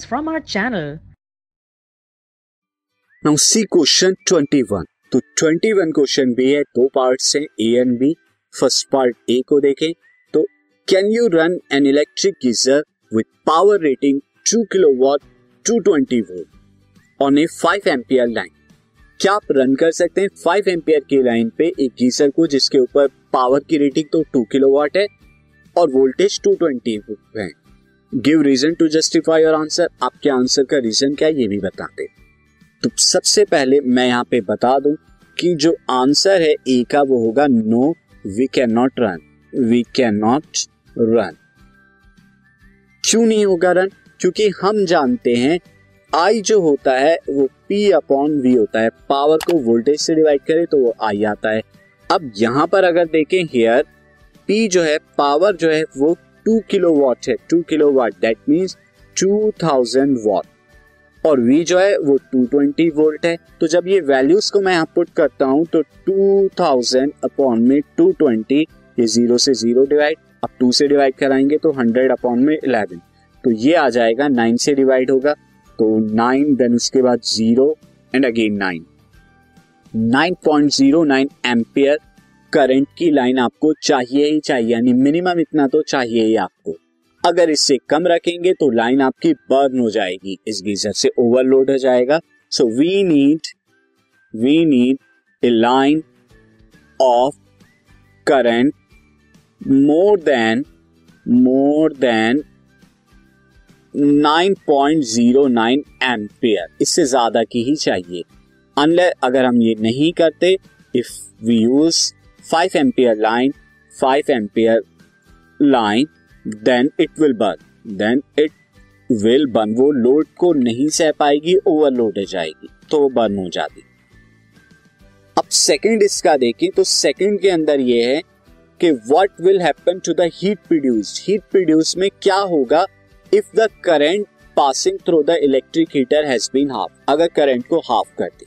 videos from our channel. Now see question 21 तो 21 question भी है, दो पार्ट्स हैं A and B first part A को देखें। तो can you run an electric geyser with power rating 2 kilowatt 220 volt on a 5 ampere line क्या आप रन कर सकते हैं 5 एम्पियर की लाइन पे एक गीजर को जिसके ऊपर पावर की रेटिंग तो 2 किलोवाट है और वोल्टेज 220 है। Give reason to justify your answer आपके आंसर का रीजन क्या है, ये भी बताते तो सबसे पहले मैं यहाँ पे बता दूँ कि जो आंसर है ए का वो होगा no we can not run we can not run क्यों नहीं होगा रन क्योंकि हम जानते हैं आई जो होता है, वो पी अपॉन वी होता है। पावर को वोल्टेज से डिवाइड करें तो वो आई आता है। अब यहाँ पर अगर देखें हेयर पी जो है पावर जो है, वो टू किलो वॉट है, two kilo watt that means two thousand watt और वी जो है, वो टू ट्वेंटी वोल्ट है। तो जब ये वैल्यूज़ को मैं यहाँ पुट करता हूँ तो टू थाउज़ेंड अपॉन में टू ट्वेंटी ये ज़ीरो से ज़ीरो डिवाइड अब टू से डिवाइड कराएँगे तो हंड्रेड अपॉन में इलेवन तो ये आ जाएगा नाइन से डिवाइड होगा तो नाइन देन उसके बाद zero and again nine nine point zero nine ampere current की लाइन आपको चाहिए ही चाहिए, यानी मिनिमम इतना तो चाहिए ही आपको। अगर इससे कम रखेंगे तो लाइन आपकी बर्न हो जाएगी। इस गीजर से ओवरलोड हो जाएगा। So we need we need a line of current more than more than 9.09 ampere इससे ज़्यादा की ही चाहिए। अनले, अगर हम ये नहीं करते if we use 5 ampere line five ampere line then it will burn then it will burn वो लोड को नहीं सह पाएगी ओवरलोड हो जाएगी तो वो बर्न हो जाती। अब सेकंड इसका देखें तो सेकंड के अंदर ये है कि what will happen to the heat produced heat produce में क्या होगा? If the current passing through the electric heater has been half अगर करंट को हाफ़ कर दे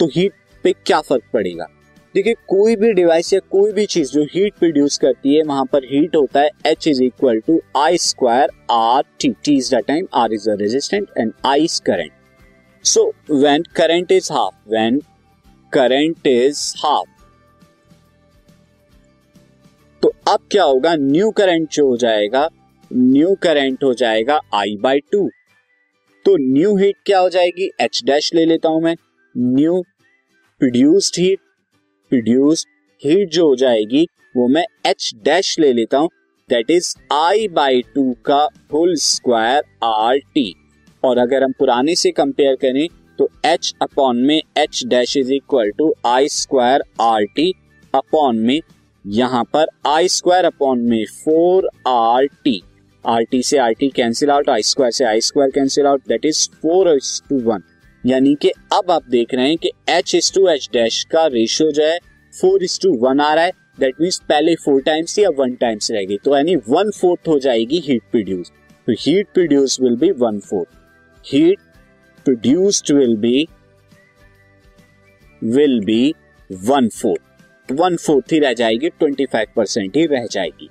तो हीट पे क्या फ़र्क पड़ेगा? देखिए, कोई भी डिवाइस या कोई भी चीज़ जो हीट प्रोड्यूस करती है, वहाँ पर हीट होता है H is equal to I square R T T is the time R is the resistant and I is current so when current is half when current is half तो अब क्या होगा? न्यू करंट जो हो जाएगा new current हो जाएगा I by two तो न्यू हीट क्या हो जाएगी? एच डैश ले लेता हूँ मैं. New produced heat produced heat जो हो जाएगी, वो मैं एच डैश ले लेता हूँ. That is I by two का होल स्क्वायर आर टी और अगर हम पुराने से कंपेयर करें तो एच अपॉन में H dash is equal to I square R T upon में, यहाँ पर आई स्क्वायर अपॉन में four R T R T से R T cancel out I square से I square cancel out that is four to one यानी कि अब आप देख रहे हैं कि H is to H dash का रेशियो जो है फोर इज़ टू वन आ रहा है. दैट मीन्स पहले फोर टाइम्स या वन टाइम्स रहेगी. तो यानी वन फोर्थ हो जाएगी हीट प्रोड्यूस तो heat produce will be one fourth heat produced will be will be one fourth one fourth ही रह जाएगी ट्वेंटी फाइव परसेंट ही रह जाएगी.